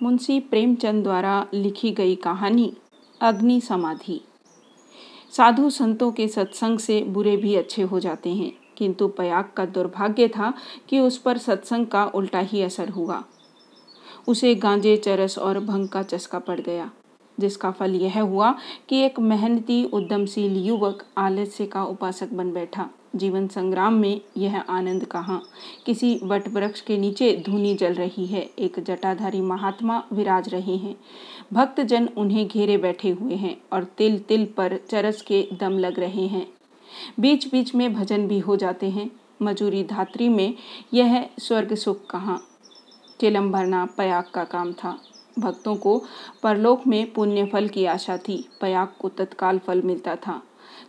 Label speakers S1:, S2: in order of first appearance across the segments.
S1: मुंशी प्रेमचंद द्वारा लिखी गई कहानी अग्नि समाधि। साधु संतों के सत्संग से बुरे भी अच्छे हो जाते हैं, किंतु पयाग का दुर्भाग्य था कि उस पर सत्संग का उल्टा ही असर हुआ। उसे गांजे, चरस और भंग का चस्का पड़ गया। जिसका फल यह हुआ कि एक मेहनती, उद्यमशील युवक आलस्य का उपासक बन बैठा। जीवन संग्राम में यह आनंद कहाँ? किसी वट वृक्ष के नीचे धूनी जल रही है। एक जटाधारी महात्मा विराज रहे हैं। भक्त जन उन्हें घेरे बैठे हुए हैं और तिल तिल पर चरस के दम लग रहे हैं। बीच बीच में भजन भी हो जाते हैं। मजूरी धात्री में यह स्वर्ग सुख कहाँ? चिलम भरना पयाग का काम था। भक्तों को परलोक में पुण्य फल की आशा थी। पयाग को तत्काल फल मिलता था।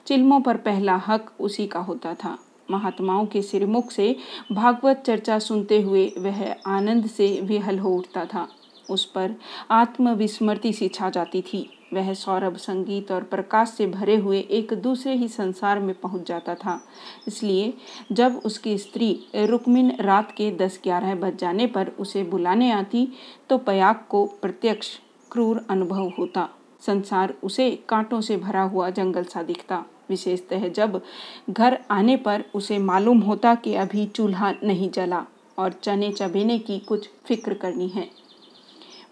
S1: चिल्मों पर पहला हक उसी का होता था। महात्माओं के सिरमुख से भागवत चर्चा सुनते हुए वह आनंद से विहल हो उठता था। उस पर आत्मविस्मृति सी छा जाती थी। वह सौरभ संगीत और प्रकाश से भरे हुए एक दूसरे ही संसार में पहुँच जाता था। इसलिए जब उसकी स्त्री रुक्मिन रात के दस ग्यारह बज जाने पर उसे बुलाने आती तो पयाग को प्रत्यक्ष क्रूर अनुभव होता। संसार उसे कांटों से भरा हुआ जंगल सा दिखता। विशेषतः जब घर आने पर उसे मालूम होता कि अभी चूल्हा नहीं जला और चने चबेने की कुछ फ़िक्र करनी है।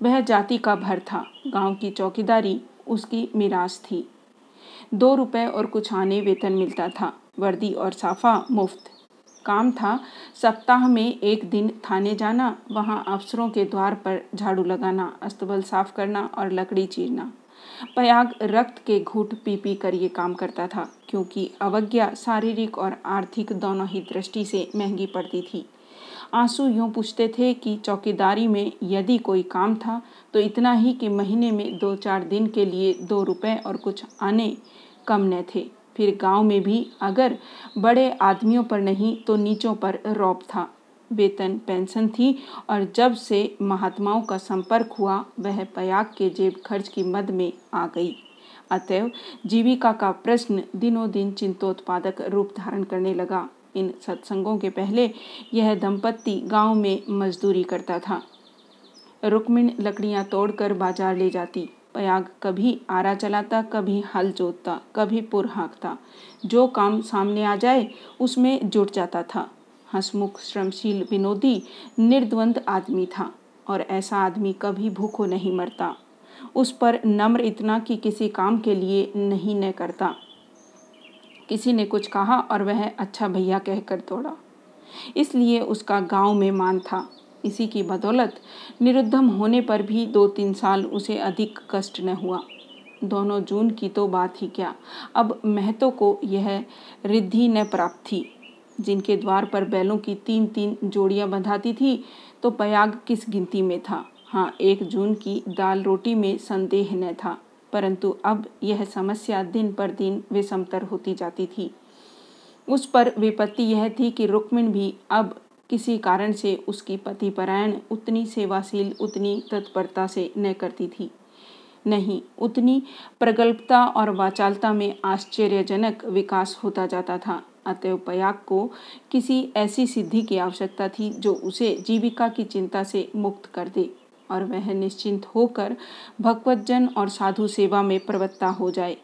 S1: वह जाति का भर था। गाँव की चौकीदारी उसकी मिरास थी। दो रुपए और कुछ आने वेतन मिलता था, वर्दी और साफा मुफ़्त। काम था, सप्ताह में एक दिन थाने जाना, वहाँ अफसरों के द्वार पर झाड़ू लगाना, अस्तबल साफ़ करना और लकड़ी चीरना। पयाग रक्त के घूट पी पी कर ये काम करता था, क्योंकि अवज्ञा शारीरिक और आर्थिक दोनों ही दृष्टि से महँगी पड़ती थी। आँसू यूँ पूछते थे कि चौकीदारी में यदि कोई काम था तो इतना ही कि महीने में दो चार दिन के लिए दो रुपए और कुछ आने कम न थे। फिर गाँव में भी अगर बड़े आदमियों पर नहीं तो नीचों पर रौब था। वेतन, पेंशन थी और जब से महात्माओं का संपर्क हुआ, वह पयाग के जेब खर्च की मद में आ गई। अतएव जीविका का प्रश्न दिनों दिन चिंतोत्पादक रूप धारण करने लगा। इन सत्संगों के पहले यह दंपत्ति गाँव में मजदूरी करता था। रुक्मिण लकड़ियाँ तोड़कर बाज़ार ले जाती। पयाग कभी आरा चलाता, कभी हल जोतता, कभी पुर हाँकता। जो काम सामने आ जाए, उसमें जुट जाता था। हंसमुख, श्रमशील, विनोदी, निर्द्वंद आदमी था और ऐसा आदमी कभी भूखो नहीं मरता। उस पर नम्र इतना कि किसी काम के लिए नहीं न करता। किसी ने कुछ कहा और वह अच्छा भैया कहकर तोड़ा इसलिए उसका गाँव में मान था। इसी की बदौलत निरुद्धम होने पर भी दो तीन साल उसे अधिक कष्ट न हुआ। दोनों जून की तो बात ही क्या। अब महतो को यह रिद्धि न प्राप्त। थी जिनके द्वार पर बैलों की तीन तीन जोड़ियाँ बंधाती थी तो पयाग किस गिनती में था? हाँ एक जून की दाल रोटी में संदेह न था। परंतु अब यह समस्या दिन पर दिन विषमतर होती जाती थी। उस पर विपत्ति यह थी कि रुक्मिण भी अब किसी कारण से उसकी पतिपरायण उतनी सेवाशील, उतनी तत्परता से न करती थी। नहीं, उतनी प्रगल्भता और वाचालता में आश्चर्यजनक विकास होता जाता था। अतएव को किसी ऐसी सिद्धि की आवश्यकता थी जो उसे जीविका की चिंता से मुक्त कर दे। और वह निश्चिंत होकर भगवतजन और साधु सेवा में प्रवत्ता हो जाए।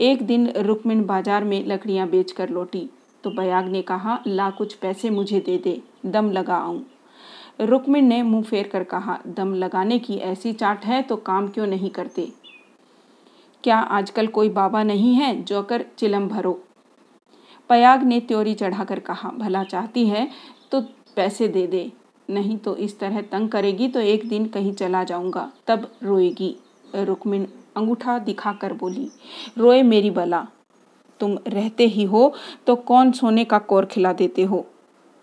S1: एक दिन रुक्मिण बाज़ार में लकड़ियाँ बेचकर लौटी। तो बयाग ने कहा, ला कुछ पैसे मुझे दे दे, दम लगा आऊँ। रुक्मिण ने मुँह फेर कर कहा, दम लगाने की ऐसी चाट है तो काम क्यों नहीं करते? क्या आजकल कोई बाबा नहीं है जो कर चिलम भरो? पयाग ने त्योरी चढ़ाकर कहा, भला चाहती है तो पैसे दे दे। नहीं तो इस तरह तंग करेगी तो एक दिन कहीं चला जाऊँगा। तब रोएगी। रुक्मिन अंगूठा दिखाकर बोली, रोए मेरी बला। तुम रहते ही हो तो कौन सोने का कोर खिला देते हो?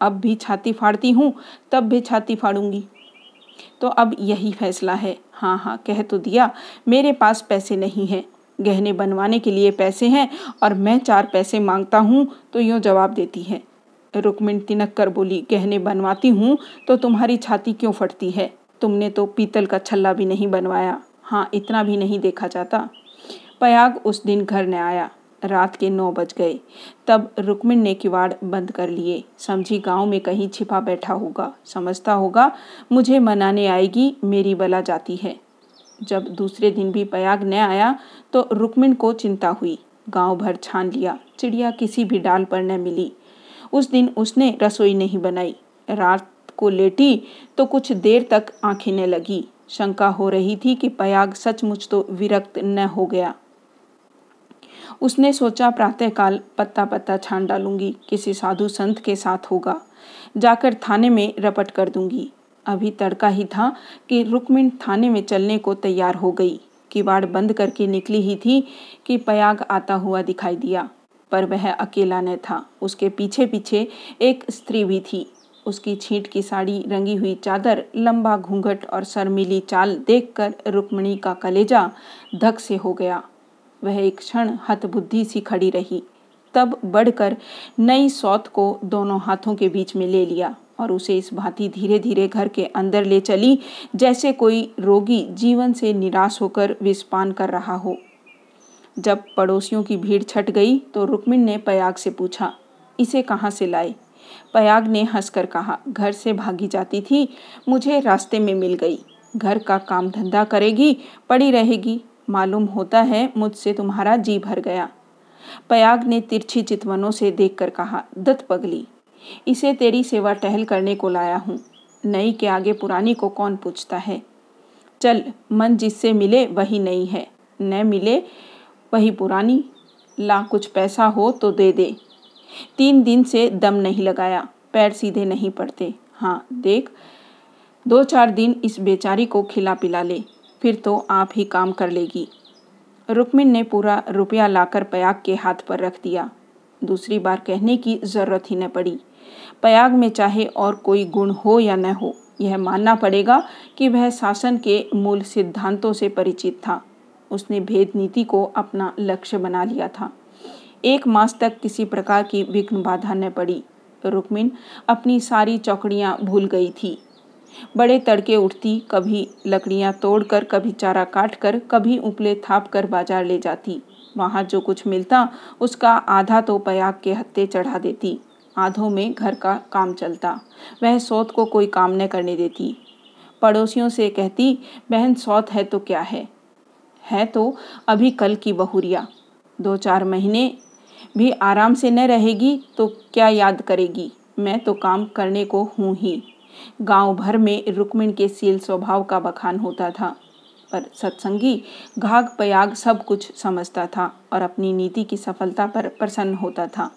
S1: अब भी छाती फाड़ती हूँ, तब भी छाती फाड़ूँगी। तो अब यही फैसला है। हाँ हाँ कह तो दिया, मेरे पास पैसे नहीं हैं। गहने बनवाने के लिए पैसे हैं और मैं चार पैसे माँगता हूँ तो यूँ जवाब देती है। रुक्मिन तिनक कर बोली, गहने बनवाती हूँ तो तुम्हारी छाती क्यों फटती है? तुमने तो पीतल का छल्ला भी नहीं बनवाया। हाँ इतना भी नहीं देखा जाता पयाग उस दिन घर न आया। रात के नौ बज गए। तब रुक्मिन ने किवाड़ बंद कर लिए। समझी गाँव में कहीं छिपा बैठा होगा। समझता होगा, मुझे मनाने आएगी, मेरी बला जाती है जब दूसरे दिन भी पयाग न आया तो रुक्मिन को चिंता हुई। गाँव भर छान लिया। चिड़िया किसी भी डाल पर न मिली। उस दिन उसने रसोई नहीं बनाई। रात को लेटी तो कुछ देर तक आँखें लगी। शंका हो रही थी कि पयाग सचमुच तो विरक्त न हो गया। उसने सोचा, प्रातःकाल पत्ता पत्ता छान डालूँगी, किसी साधु संत के साथ होगा। जाकर थाने में रपट कर दूँगी। अभी तड़का ही था कि रुक्मिन थाने में चलने को तैयार हो गई। किवाड़ बंद करके निकली ही थी कि पयाग आता हुआ दिखाई दिया। पर वह अकेला न था। उसके पीछे पीछे एक स्त्री भी थी। उसकी छींट की साड़ी, रंगी हुई चादर, लंबा घूंघट और शर्मीली चाल देखकर रुक्मणी का कलेजा धक से हो गया। वह एक क्षण हतबुद्धि सी खड़ी रही। तब बढ़कर नई सौत को दोनों हाथों के बीच में ले लिया और उसे इस भांति धीरे धीरे घर के अंदर ले चली, जैसे कोई रोगी जीवन से निराश होकर विस्पान कर रहा हो। जब पड़ोसियों की भीड़ छट गई तो रुक्मिन ने पयाग से पूछा, इसे कहाँ से लाए? पयाग ने हंसकर कहा, घर से भागी जाती थी, मुझे रास्ते में मिल गई। घर का काम धंधा करेगी, पड़ी रहेगी। मालूम होता है, मुझसे तुम्हारा जी भर गया। पयाग ने तिरछी चितवनों से देखकर कहा, दत्त पगली, इसे तेरी सेवा टहल करने को लाया हूँ। नई के आगे पुरानी को कौन पूछता है? चल, मन जिससे मिले, वही नई है। न मिले वही पुरानी, ला कुछ पैसा हो तो दे दे। तीन दिन से दम नहीं लगाया, पैर सीधे नहीं पड़ते। हाँ देख, दो चार दिन इस बेचारी को खिला पिला ले, फिर तो आप ही काम कर लेगी। रुक्मिन ने पूरा रुपया लाकर पयाग के हाथ पर रख दिया। दूसरी बार कहने की ज़रूरत ही न पड़ी। पयाग में चाहे और कोई गुण हो या न हो, यह मानना पड़ेगा कि वह शासन के मूल सिद्धांतों से परिचित था। उसने भेद नीति को अपना लक्ष्य बना लिया था। एक मास तक किसी प्रकार की विघ्न बाधा न पड़ी। रुक्मिन अपनी सारी चौकड़ियाँ भूल गई थी। बड़े तड़के उठती, कभी लकड़ियाँ तोड़कर, कभी चारा काट कर कभी उपले थाप कर बाज़ार ले जाती। वहाँ जो कुछ मिलता, उसका आधा तो पयाग के हत्ते चढ़ा देती। आधों में घर का काम चलता। वह सौत को कोई काम न करने देती। पड़ोसियों से कहती, बहन, सौत है तो क्या है? है तो अभी कल की बहुरिया। दो चार महीने भी आराम से न रहेगी तो क्या याद करेगी? मैं तो काम करने को हूँ ही। गाँव भर में रुक्मिण के सील स्वभाव का बखान होता था, पर सत्संगी, घाघ पयाग सब कुछ समझता था और अपनी नीति की सफलता पर प्रसन्न होता था।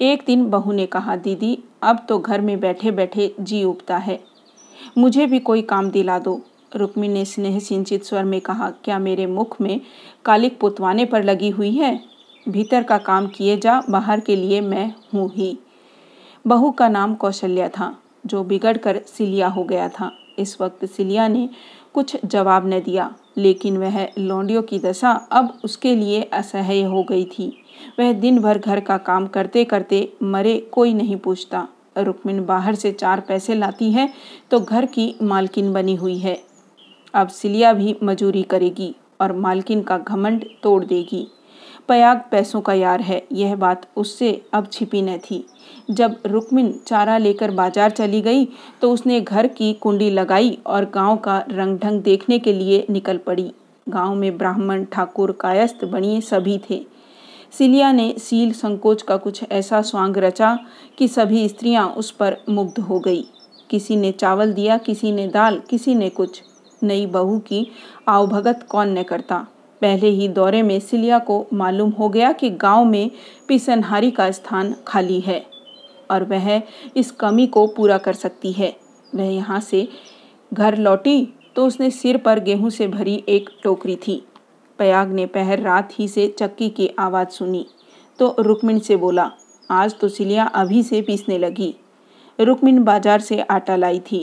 S1: एक दिन बहू ने कहा, दीदी, अब तो घर में बैठे बैठे जी उबता है। मुझे भी कोई काम दिला दो। रुक्मिन ने स्नेह सिंचित स्वर में कहा, क्या मेरे मुख में कालिक पुतवाने पर लगी हुई है? भीतर का काम किए जा, बाहर के लिए मैं हूँ ही। बहू का नाम कौशल्या था, जो बिगड़कर सिलिया हो गया था। इस वक्त सिलिया ने कुछ जवाब न दिया, लेकिन वह लौंडियों की दशा अब उसके लिए असह्य हो गई थी। वह दिन भर घर का काम करते करते मरे, कोई नहीं पूछता। रुक्मिन बाहर से चार पैसे लाती है तो घर की मालकिन बनी हुई है। अब सिलिया भी मजूरी करेगी और मालकिन का घमंड तोड़ देगी। पयाग पैसों का यार है, यह बात उससे अब छिपी न थी। जब रुक्मिन चारा लेकर बाज़ार चली गई तो उसने घर की कुंडी लगाई और गाँव का रंग ढंग देखने के लिए निकल पड़ी। गाँव में ब्राह्मण, ठाकुर, कायस्थ बनिए सभी थे। सिलिया ने सील संकोच का कुछ ऐसा स्वांग रचा कि सभी स्त्रियाँ उस पर मुग्ध हो गई। किसी ने चावल दिया, किसी ने दाल, किसी ने कुछ। नई बहू की आवभगत कौन न करता। पहले ही दौरे में सिलिया को मालूम हो गया कि गाँव में पिसनहारी का स्थान खाली है और वह इस कमी को पूरा कर सकती है। वह यहाँ से घर लौटी तो उसने सिर पर गेहूँ से भरी एक टोकरी थी। पयाग ने पहर रात ही से चक्की की आवाज़ सुनी। तो रुक्मिन से बोला, आज तो सिलिया अभी से पीसने लगी। रुक्मिन बाज़ार से आटा लाई थी।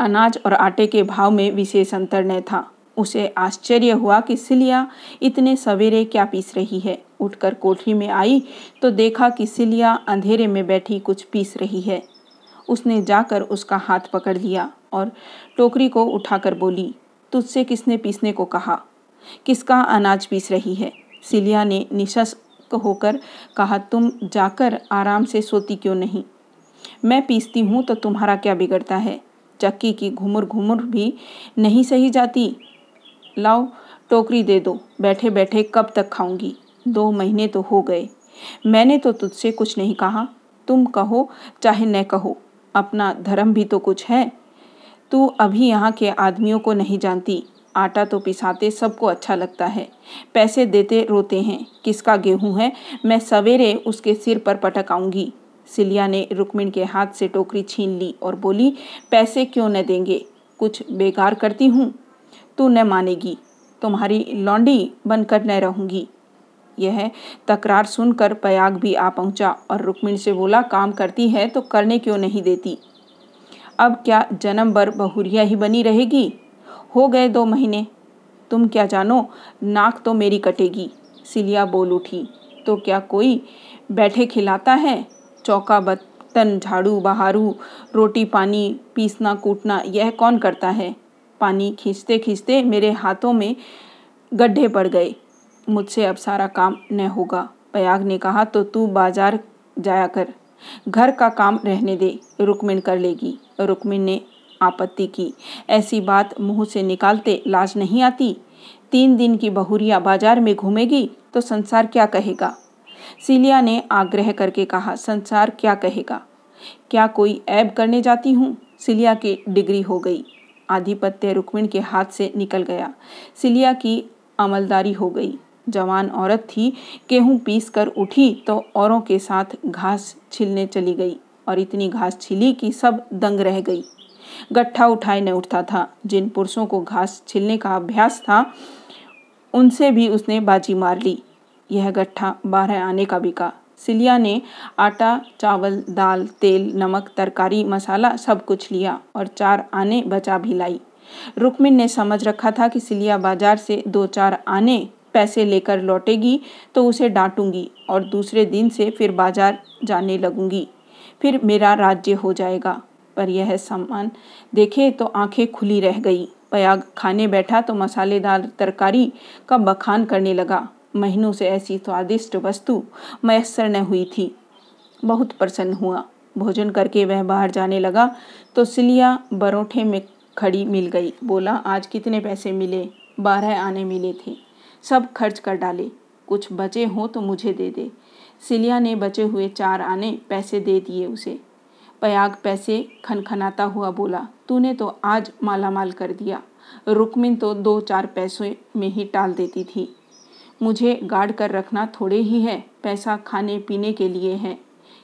S1: अनाज और आटे के भाव में विशेष अंतर न था। उसे आश्चर्य हुआ कि सिलिया इतने सवेरे क्या पीस रही है। उठकर कोठरी में आई तो देखा कि सिलिया अंधेरे में बैठी कुछ पीस रही है। उसने जाकर उसका हाथ पकड़ लिया और टोकरी को उठाकर बोली, तुझसे किसने पीसने को कहा? किसका अनाज पीस रही है? सिलिया ने निशस्क होकर कहा, तुम जाकर आराम से सोती क्यों नहीं? मैं पीसती हूँ तो तुम्हारा क्या बिगड़ता है? चक्की की घुमुर घुमुर भी नहीं सही जाती। लाओ, टोकरी दे दो। बैठे बैठे कब तक खाऊँगी? दो महीने तो हो गए। मैंने तो तुझसे कुछ नहीं कहा। तुम कहो चाहे न कहो। अपना धर्म भी तो कुछ है। तू अभी यहाँ के आदमियों को नहीं जानती। आटा तो पिसाते सबको अच्छा लगता है। पैसे देते रोते हैं। किसका गेहूँ है? मैं सवेरे उसके सिर पर पटक आऊँगी। सिलिया ने रुक्मिण के हाथ से टोकरी छीन ली और बोली, पैसे क्यों न देंगे? कुछ बेकार करती हूँ। तू न मानेगी। तुम्हारी लौंडी बनकर न रहूँगी। यह तकरार सुनकर प्रयाग भी आ पहुँचा और रुक्मिण से बोला, काम करती है तो करने क्यों नहीं देती? अब क्या जन्म भर बहुरिया ही बनी रहेगी? हो गए दो महीने। तुम क्या जानो? नाक तो मेरी कटेगी। सिलिया बोल उठी तो क्या कोई बैठे खिलाता है? चौका बर्तन झाड़ू, बहारू, रोटी पानी, पीसना, कूटना, यह कौन करता है? पानी खींचते खींचते मेरे हाथों में गड्ढे पड़ गए। मुझसे अब सारा काम न होगा। प्रयाग ने कहा तो तू बाज़ार जाया कर। घर का काम रहने दे। रुक्मिन कर लेगी। रुक्मिन ने आपत्ति की। ऐसी बात मुँह से निकालते लाज नहीं आती। तीन दिन की बहुरिया बाज़ार में घूमेगी तो संसार क्या कहेगा? सीलिया ने आग्रह करके कहा, संसार क्या कहेगा? क्या कोई ऐब करने जाती हूँ? सिलिया की डिग्री हो गई। आधिपत्य रुक्मिण के हाथ से निकल गया। सिलिया की अमलदारी हो गई। जवान औरत थी गेहूँ पीस कर उठी तो औरों के साथ घास छिलने चली गई और इतनी घास छिली कि सब दंग रह गई। गट्ठा उठाए न उठता था। जिन पुरुषों को घास छिलने का अभ्यास था, उनसे भी उसने बाजी मार ली। यह गट्ठा बारह आने का बिका। सिलिया ने आटा, चावल, दाल, तेल, नमक, तरकारी, मसाला सब कुछ लिया और चार आने बचा भी लाई। रुक्मिन ने समझ रखा था कि सिलिया बाज़ार से दो चार आने पैसे लेकर लौटेगी तो उसे डांटूँगी और दूसरे दिन से फिर बाज़ार जाने लगूँगी। फिर मेरा राज्य हो जाएगा। पर यह सामान देखे तो आँखें खुली रह गई। पयाग खाने बैठा तो मसालेदार तरकारी का बखान करने लगा। महीनों से ऐसी स्वादिष्ट वस्तु मयसर न हुई थी। बहुत प्रसन्न हुआ। भोजन करके वह बाहर जाने लगा तो सिलिया बरोठे में खड़ी मिल गई। बोला, आज कितने पैसे मिले? बारह आने मिले थे। सब खर्च कर डाले। कुछ बचे हो तो मुझे दे दे सिलिया ने बचे हुए चार आने पैसे दे दिए उसे। पयाग पैसे खनखनाता हुआ बोला, तूने तो आज माला माल कर दिया। रुकमिन तो दो चार पैसों में ही टाल देती थी। मुझे गाड़ कर रखना थोड़े ही है, पैसा खाने पीने के लिए है,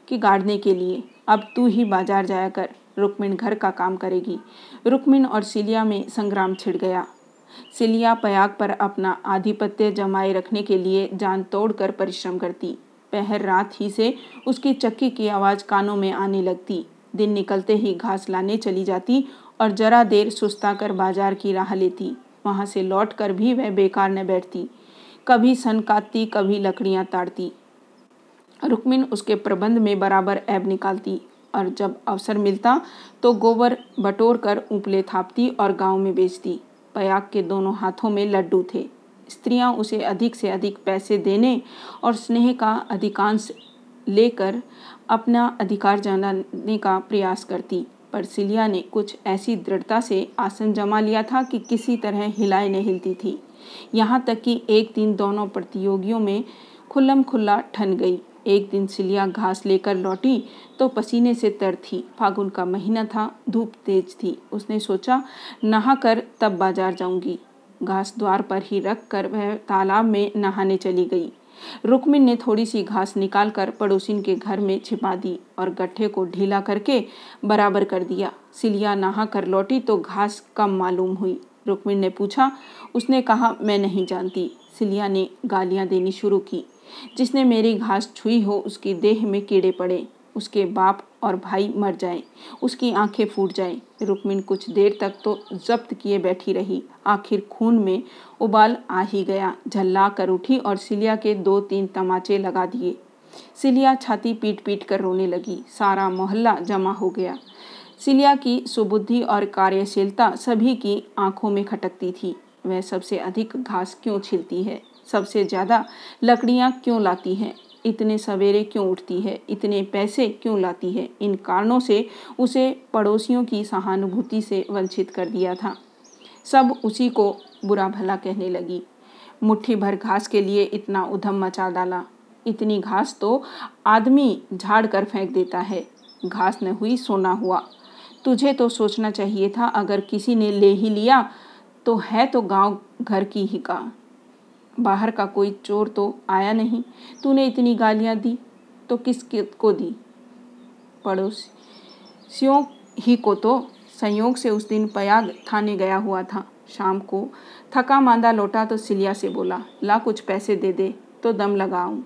S1: कि गाड़ने के लिए। अब तू ही बाज़ार जाया कर रुक्मिन घर का काम करेगी। रुक्मिन और सिलिया में संग्राम छिड़ गया। सिलिया पयाग पर अपना आधिपत्य जमाए रखने के लिए जान तोड़ कर परिश्रम करती। पहर रात ही से उसकी चक्की की आवाज़ कानों में आने लगती। दिन निकलते ही घास लाने चली जाती और जरा देर सुस्ता कर बाज़ार की राह लेती। वहाँ से लौट कर भी वह बेकार न बैठती। कभी सन काटती, कभी लकड़ियाँ ताड़ती। रुक्मिन उसके प्रबंध में बराबर ऐब निकालती और जब अवसर मिलता तो गोबर बटोर कर उपले थापती और गाँव में बेचती। पयाग के दोनों हाथों में लड्डू थे। स्त्रियाँ उसे अधिक से अधिक पैसे देने और स्नेह का अधिकांश लेकर अपना अधिकार जमाने का प्रयास करती। पर सिलिया ने कुछ ऐसी दृढ़ता से आसन जमा लिया था कि किसी तरह हिलाए नहीं हिलती थी। यहाँ तक कि एक दिन दोनों प्रतियोगियों में खुल्लम खुल्ला ठन गई। एक दिन सिलिया घास लेकर लौटी तो पसीने से तर थी। फागुन का महीना था, धूप तेज थी। उसने सोचा नहा कर तब बाज़ार जाऊँगी। घास द्वार पर ही रख कर वह तालाब में नहाने चली गई। रुक्मिन ने थोड़ी सी घास निकाल कर पड़ोसिन के घर में छिपा दी और गट्ठे को ढीला करके बराबर कर दिया। सिलिया नहा कर लौटी तो घास कम मालूम हुई। रुक्मिन ने पूछा उसने कहा मैं नहीं जानती। सिलिया ने गालियाँ देनी शुरू की। जिसने मेरी घास छुई हो उसकी देह में कीड़े पड़े उसके बाप और भाई मर जाएँ, उसकी आँखें फूट जाएँ। रुक्मिन कुछ देर तक तो जब्त किए बैठी रही। आखिर खून में उबाल आ ही गया झल्ला कर उठी और सिलिया के दो तीन तमाचे लगा दिए। सिलिया छाती पीट पीट कर रोने लगी। सारा मोहल्ला जमा हो गया। सिलिया की सुबुद्धि और कार्यशीलता सभी की आँखों में खटकती थी। वह सबसे अधिक घास क्यों छिलती है? सबसे ज़्यादा लकड़ियाँ क्यों लाती है? इतने सवेरे क्यों उठती है? इतने पैसे क्यों लाती है? इन कारणों से उसे पड़ोसियों की सहानुभूति से वंचित कर दिया था। सब उसी को बुरा भला कहने लगी। मुट्ठी भर घास के लिए इतना उधम मचा डाला। इतनी घास तो आदमी झाड़ कर फेंक देता है। घास न हुई, सोना हुआ। तुझे तो सोचना चाहिए था, अगर किसी ने ले ही लिया तो है तो गाँव घर की ही का। बाहर का कोई चोर तो आया नहीं। तूने इतनी गालियाँ दी तो किस को दी? पड़ोसियों ही को तो संयोग से उस दिन पयाग थाने गया हुआ था। शाम को थका मांदा लौटा तो सिलिया से बोला, ला कुछ पैसे दे दे तो दम लगाऊँ।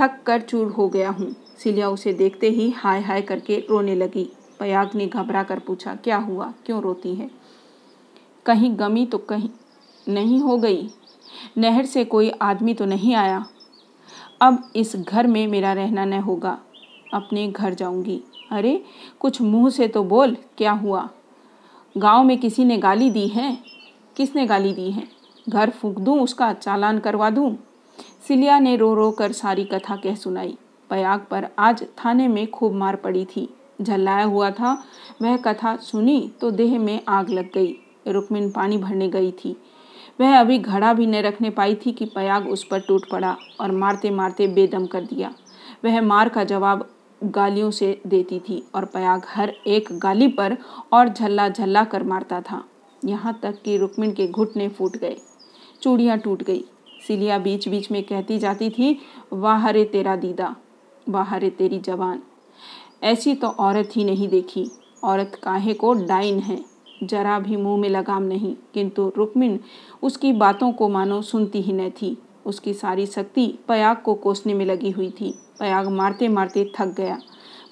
S1: थक कर चूर हो गया हूँ। सिलिया उसे देखते ही हाय हाय करके रोने लगी। पयाग ने घबरा कर पूछा, क्या हुआ? क्यों रोती है? कहीं गमी तो कहीं नहीं हो गई? नहर से कोई आदमी तो नहीं आया? अब इस घर में मेरा रहना न होगा। अपने घर जाऊँगी। अरे, कुछ मुँह से तो बोल, क्या हुआ? गाँव में किसी ने गाली दी है? किसने गाली दी है? घर फूक दूँ, उसका चालान करवा दूँ? सिलिया ने रो रो कर सारी कथा कह सुनाई। पयाग पर आज थाने में खूब मार पड़ी थी। झल्लाया हुआ था। वह कथा सुनी तो देह में आग लग गई। रुक्मिन पानी भरने गई थी। वह अभी घड़ा भी न रखने पाई थी कि पयाग उस पर टूट पड़ा और मारते मारते बेदम कर दिया। वह मार का जवाब गालियों से देती थी और पयाग हर एक गाली पर और झल्ला झल्ला कर मारता था। यहाँ तक कि रुक्मिन के घुटने फूट गए, चूड़ियाँ टूट गई। सिलिया बीच बीच में कहती जाती थी, वाह रे तेरा दीदा, वाह रे तेरी जवान। ऐसी तो औरत ही नहीं देखी। औरत काहे को डाइन है? जरा भी मुँह में लगाम नहीं। किंतु रुक्मिन उसकी बातों को मानो सुनती ही न थी। उसकी सारी शक्ति पयाग को कोसने में लगी हुई थी। पयाग मारते मारते थक गया।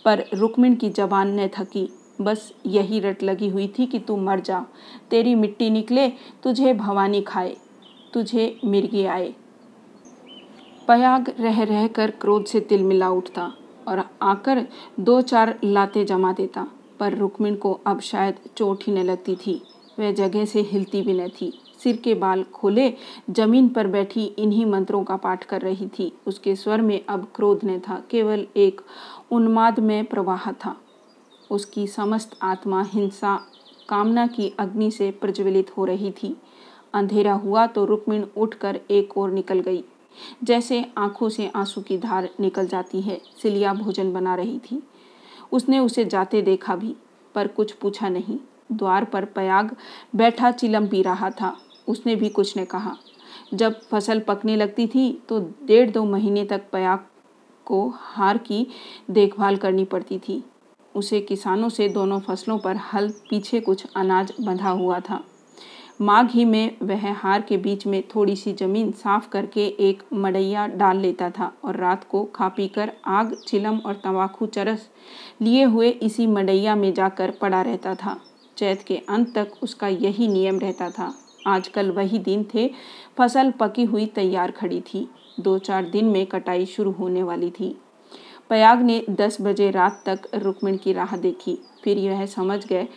S1: पर रुक्मिन की जबान न थकी। बस यही रट लगी हुई थी कि तू मर जा। तेरी मिट्टी निकले, तुझे भवानी खाए। तुझे मिर्गी आए। पयाग रह रह कर क्रोध से तिल मिला उठता। और आकर दो चार लाते जमा देता, पर रुक्मिन को अब शायद चोट ही न लगती थी। वह जगह से हिलती भी न थी। सिर के बाल खोले, ज़मीन पर बैठी इन्हीं मंत्रों का पाठ कर रही थी। उसके स्वर में अब क्रोध न था, केवल एक उन्माद में प्रवाह था। उसकी समस्त आत्मा हिंसा, कामना की अग्नि से प्रज्वलित हो रही थी। अंधेरा हुआ तो रुक्मिण उठकर एक ओर निकल गई। जैसे आँखों से आँसू की धार निकल जाती है, सिलिया भोजन बना रही थी। उसने उसे जाते देखा भी, पर कुछ पूछा नहीं। द्वार पर पयाग बैठा चिलम पी रहा था। उसने भी कुछ ने कहा। जब फ़सल पकने लगती थी तो डेढ़ दो महीने तक पयाग को हार की देखभाल करनी पड़ती थी। उसे किसानों से दोनों फ़सलों पर हल पीछे कुछ अनाज बंधा हुआ था। माघ ही में वह हार के बीच में थोड़ी सी ज़मीन साफ़ करके एक मड़ैया डाल लेता था और रात को खा पी कर आग, चिलम और तंबाकू चरस लिए हुए इसी मड़ैया में जाकर पड़ा रहता था। चैत के अंत तक उसका यही नियम रहता था। आजकल वही दिन थे, फ़सल पकी हुई तैयार खड़ी थी। दो चार दिन में कटाई शुरू होने वाली थी। पयाग ने दस बजे रात तक रुक्मिण की राह देखी। फिर यह समझ गए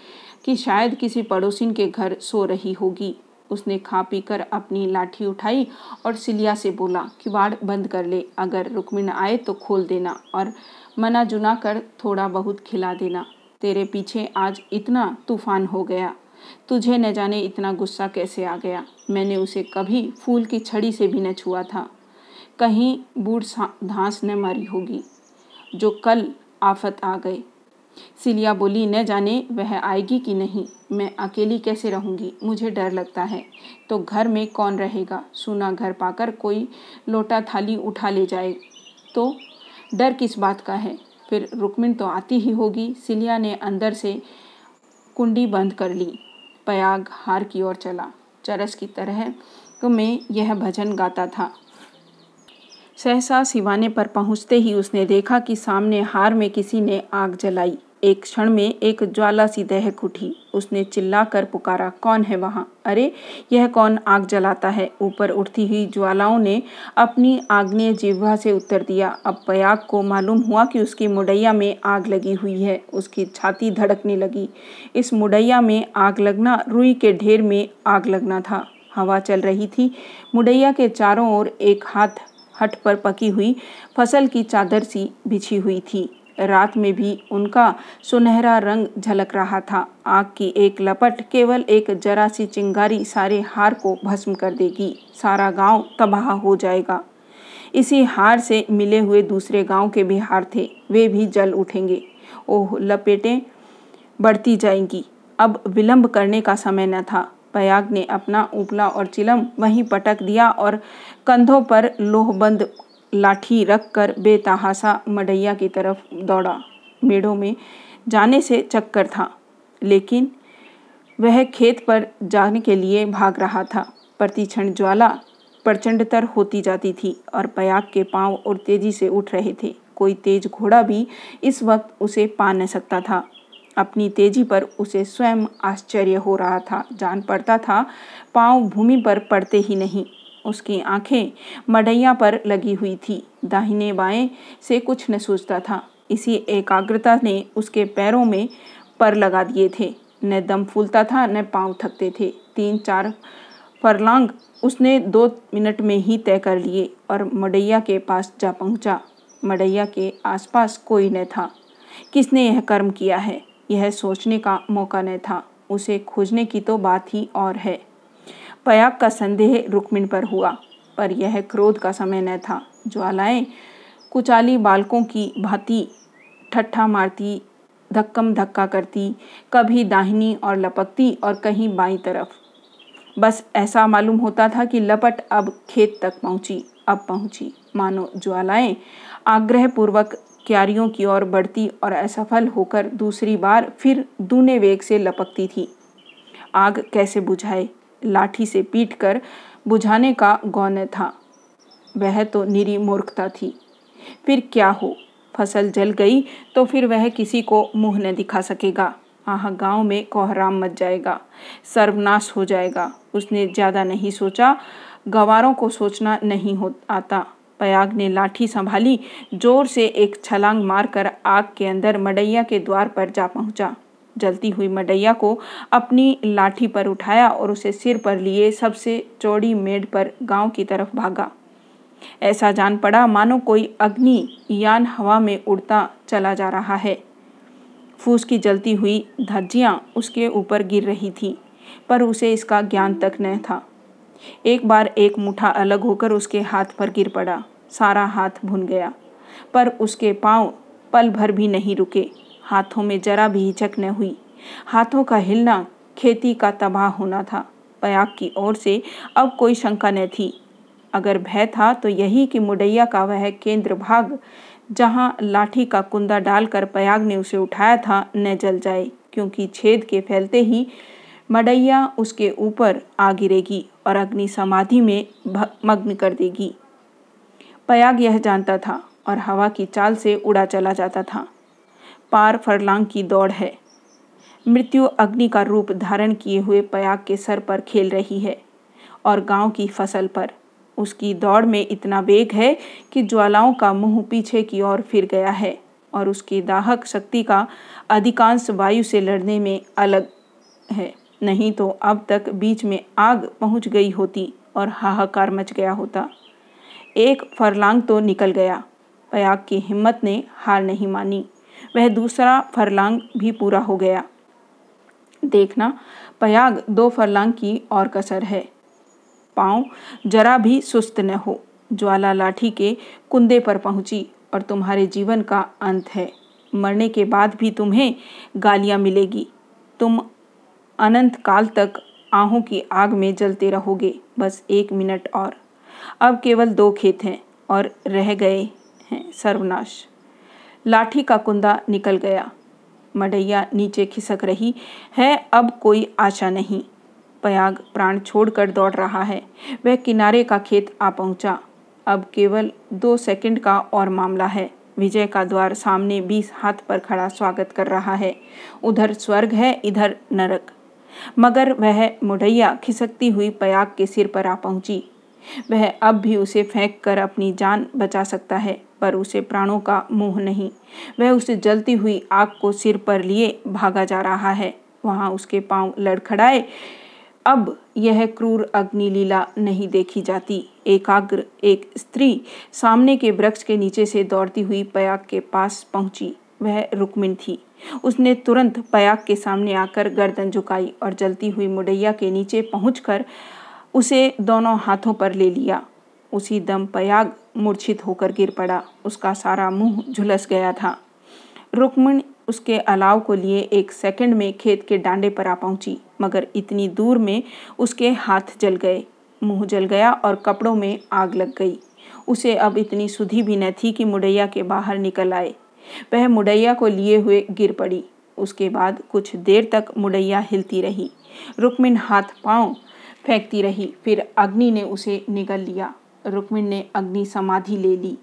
S1: कि शायद किसी पड़ोसिन के घर सो रही होगी। उसने खा पी कर अपनी लाठी उठाई और सिलिया से बोला कि बाढ़ बंद कर ले, अगर रुक्मिन आए तो खोल देना और मना जुना कर थोड़ा बहुत खिला देना। तेरे पीछे आज इतना तूफ़ान हो गया। तुझे न जाने इतना गुस्सा कैसे आ गया। मैंने उसे कभी फूल की छड़ी से भी न छुआ था। कहीं बूढ़ धांस न मारी होगी। जो कल आफत आ गए सिलिया बोली, न जाने वह आएगी कि नहीं। मैं अकेली कैसे रहूँगी? मुझे डर लगता है। तो घर में कौन रहेगा? सुना घर पाकर कोई लोटा थाली उठा ले जाए तो डर किस बात का है? फिर रुक्मिन तो आती ही होगी। सिलिया ने अंदर से कुंडी बंद कर ली। पयाग हार की ओर चला। चरस की तरह में यह भजन गाता था। सहसा सिवाने पर पहुँचते ही उसने देखा कि सामने हार में किसी ने आग जलाई। एक क्षण में एक ज्वाला सी दहक उठी। उसने चिल्लाकर पुकारा, कौन है वहाँ? अरे, यह कौन आग जलाता है? ऊपर उठती हुई ज्वालाओं ने अपनी आग्नेय जिह्वा से उत्तर दिया। अब पयाग को मालूम हुआ कि उसकी मुडैया में आग लगी हुई है। उसकी छाती धड़कने लगी। इस मुडैया में आग लगना, रुई के ढेर में आग लगना था। हवा चल रही थी। मुडैया के चारों ओर एक हाथ हट पर पकी हुई फ़सल की चादर सी बिछी हुई थी। रात में भी उनका सुनहरा रंग झलक रहा था। आग की एक लपट केवल एक जरा सी चिंगारी सारे हार को भस्म कर देगी। सारा गाँव तबाह हो जाएगा। इसी हार से मिले हुए दूसरे गाँव के भी हार थे। वे भी जल उठेंगे। ओह, लपेटें बढ़ती जाएँगी। अब विलंब करने का समय न था। पयाग ने अपना उपला और चिलम वहीं पटक दिया और कंधों पर लोहबंद लाठी रखकर बेतहासा मडैया की तरफ़ दौड़ा। मेढ़ों में जाने से चक्कर था, लेकिन वह खेत पर जाने के लिए भाग रहा था। प्रतिक्षण ज्वाला प्रचंडतर होती जाती थी और पयाग के पाँव और तेज़ी से उठ रहे थे। कोई तेज घोड़ा भी इस वक्त उसे पा न सकता था। अपनी तेज़ी पर उसे स्वयं आश्चर्य हो रहा था। जान पड़ता था, पाँव भूमि पर पड़ते ही नहीं। उसकी आँखें मडैया पर लगी हुई थी। दाहिने बाएँ से कुछ न सूझता था। इसी एकाग्रता ने उसके पैरों में पर लगा दिए थे। न दम फूलता था, न पाँव थकते थे। तीन चार फरलांग उसने दो मिनट में ही तय कर लिए और मडैया के पास जा पहुँचा। मडैया के आसपास कोई न था। किसने यह कर्म किया है? यह सोचने का मौका न था। उसे खोजने की तो बात ही और है। पयाग का संदेह रुक्मिन पर हुआ, पर यह क्रोध का समय न था। ज्वालाएँ, कुचाली बालकों की भांति ठट्ठा मारती, धक्कम धक्का करती, कभी दाहिनी और लपकती और कहीं बाई तरफ़। बस ऐसा मालूम होता था कि लपट अब खेत तक पहुँची, अब पहुँची। मानो ज्वालाएँ, आग्रहपूर्वक क्यारियों की ओर बढ़ती और असफल होकर दूसरी बार फिर दूने वेग से लपकती थी। आग कैसे बुझाए? लाठी से पीटकर बुझाने का गौन था। वह तो निरी मूर्खता थी। फिर क्या हो? फ़सल जल गई तो फिर वह किसी को मुँह न दिखा सकेगा। आह, गाँव में कोहराम मच जाएगा। सर्वनाश हो जाएगा। उसने ज़्यादा नहीं सोचा। गवारों को सोचना नहीं हो आता। पयाग ने लाठी संभाली, ज़ोर से एक छलांग मारकर आग के अंदर मडैया के द्वार पर जा पहुँचा। जलती हुई मडैया को अपनी लाठी पर उठाया और उसे सिर पर लिए सबसे चौड़ी मेड़ पर गाँव की तरफ़ भागा। ऐसा जान पड़ा, मानो कोई अग्नि यान हवा में उड़ता चला जा रहा है। फूस की जलती हुई धज्जियाँ उसके ऊपर गिर रही थी, पर उसे इसका ज्ञान तक न था। एक बार एक मुठा अलग होकर उसके हाथ पर गिर पड़ा, सारा हाथ भुन गया, पर उसके पाँव पल भर भी नहीं रुके। हाथों में जरा भी हिचक न हुई। हाथों का हिलना खेती का तबाह होना था। पयाग की ओर से अब कोई शंका न थी। अगर भय था तो यही कि मुडैया का वह केंद्र भाग, जहाँ लाठी का कुंदा डालकर पयाग ने उसे उठाया था, न जल जाए, क्योंकि छेद के फैलते ही मडैया उसके ऊपर आ गिरेगी और अग्नि समाधि में मग्न कर देगी। पयाग यह जानता था और हवा की चाल से उड़ा चला जाता था। पार फरलांग की दौड़ है। मृत्यु अग्नि का रूप धारण किए हुए पयाग के सर पर खेल रही है और गाँव की फ़सल पर। उसकी दौड़ में इतना वेग है कि ज्वालाओं का मुँह पीछे की ओर फिर गया है और उसकी दाहक शक्ति का अधिकांश वायु से लड़ने में अलग है। नहीं तो अब तक बीच में आग पहुँच गई होती और हाहाकार मच गया होता। एक फरलांग तो निकल गया। पयाग की हिम्मत ने हार नहीं मानी। वह दूसरा फरलांग भी पूरा हो गया। देखना, पयाग दो फरलांग की और कसर है। पाँव जरा भी सुस्त न हो ज्वाला लाठी के कुंदे पर पहुँची और तुम्हारे जीवन का अंत है। मरने के बाद भी तुम्हें गालियाँ मिलेगी। तुम अनंत काल तक आहों की आग में जलते रहोगे, बस एक मिनट और। अब केवल दो खेत हैं और रह गए हैं सर्वनाश। लाठी का कुंदा निकल गया। मडैया नीचे खिसक रही, है, अब कोई आशा नहीं पयाग प्राण छोड़कर दौड़ रहा है। वह किनारे का खेत आ पहुँचा। अब केवल दो सेकंड का और मामला है। विजय का द्वार सामने बीस हाथ पर खड़ा स्वागत कर रहा है। उधर स्वर्ग है, इधर नरक। मगर वह मुढ़ैया खिसकती हुई पयाग के सिर पर आ पहुँची। वह अब भी उसे फेंक कर अपनी जान बचा सकता है, पर उसे प्राणों का मुँह नहीं। वह उसे जलती हुई आग को सिर पर लिए भागा जा रहा है। वहाँ उसके पाँव लड़खड़ाए। अब यह क्रूर अग्निलीला नहीं देखी जाती। एकाग्र एक स्त्री सामने के वृक्ष के नीचे से दौड़ती हुई पयाग के पास पहुँची। वह रुक्मिन थी। उसने तुरंत पयाग के सामने आकर गर्दन झुकाई और जलती हुई मुडैया के नीचे पहुंचकर उसे दोनों हाथों पर ले लिया। उसी दम पयाग मूर्छित होकर गिर पड़ा। उसका सारा मुँह झुलस गया था। रुक्मिण उसके अलाव को लिए एक सेकंड में खेत के डांडे पर आ पहुँची, मगर इतनी दूर में उसके हाथ जल गए। मुँह जल गया और कपड़ों में आग लग गई। उसे अब इतनी सुधी भी न थी कि मुडैया के बाहर निकल आए। वह मुडैया को लिए हुए गिर पड़ी। उसके बाद कुछ देर तक मुडैया हिलती रही। रुक्मिन हाथ पाँव फेंकती रही। फिर अग्नि ने उसे निगल लिया। रुक्मिण ने अग्नि समाधि ले ली।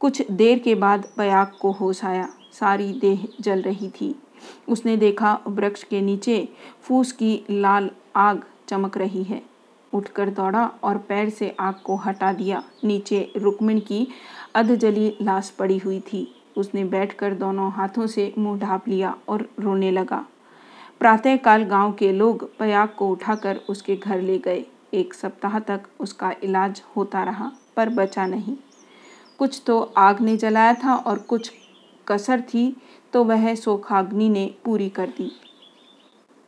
S1: कुछ देर के बाद पयाग को होश आया। सारी देह जल रही थी। उसने देखा वृक्ष के नीचे फूस की लाल आग चमक रही है। उठकर दौड़ा और पैर से आग को हटा दिया। नीचे रुक्मिण की अधजली लाश पड़ी हुई थी। उसने बैठकर दोनों हाथों से मुँह ढाप लिया और रोने लगा। प्रातःकाल गाँव के लोग पयाग को उठाकर उसके घर ले गए। एक सप्ताह तक उसका इलाज होता रहा, पर बचा नहीं। कुछ तो आग ने जलाया था और कुछ कसर थी तो वह सोखाग्नि ने पूरी कर दी।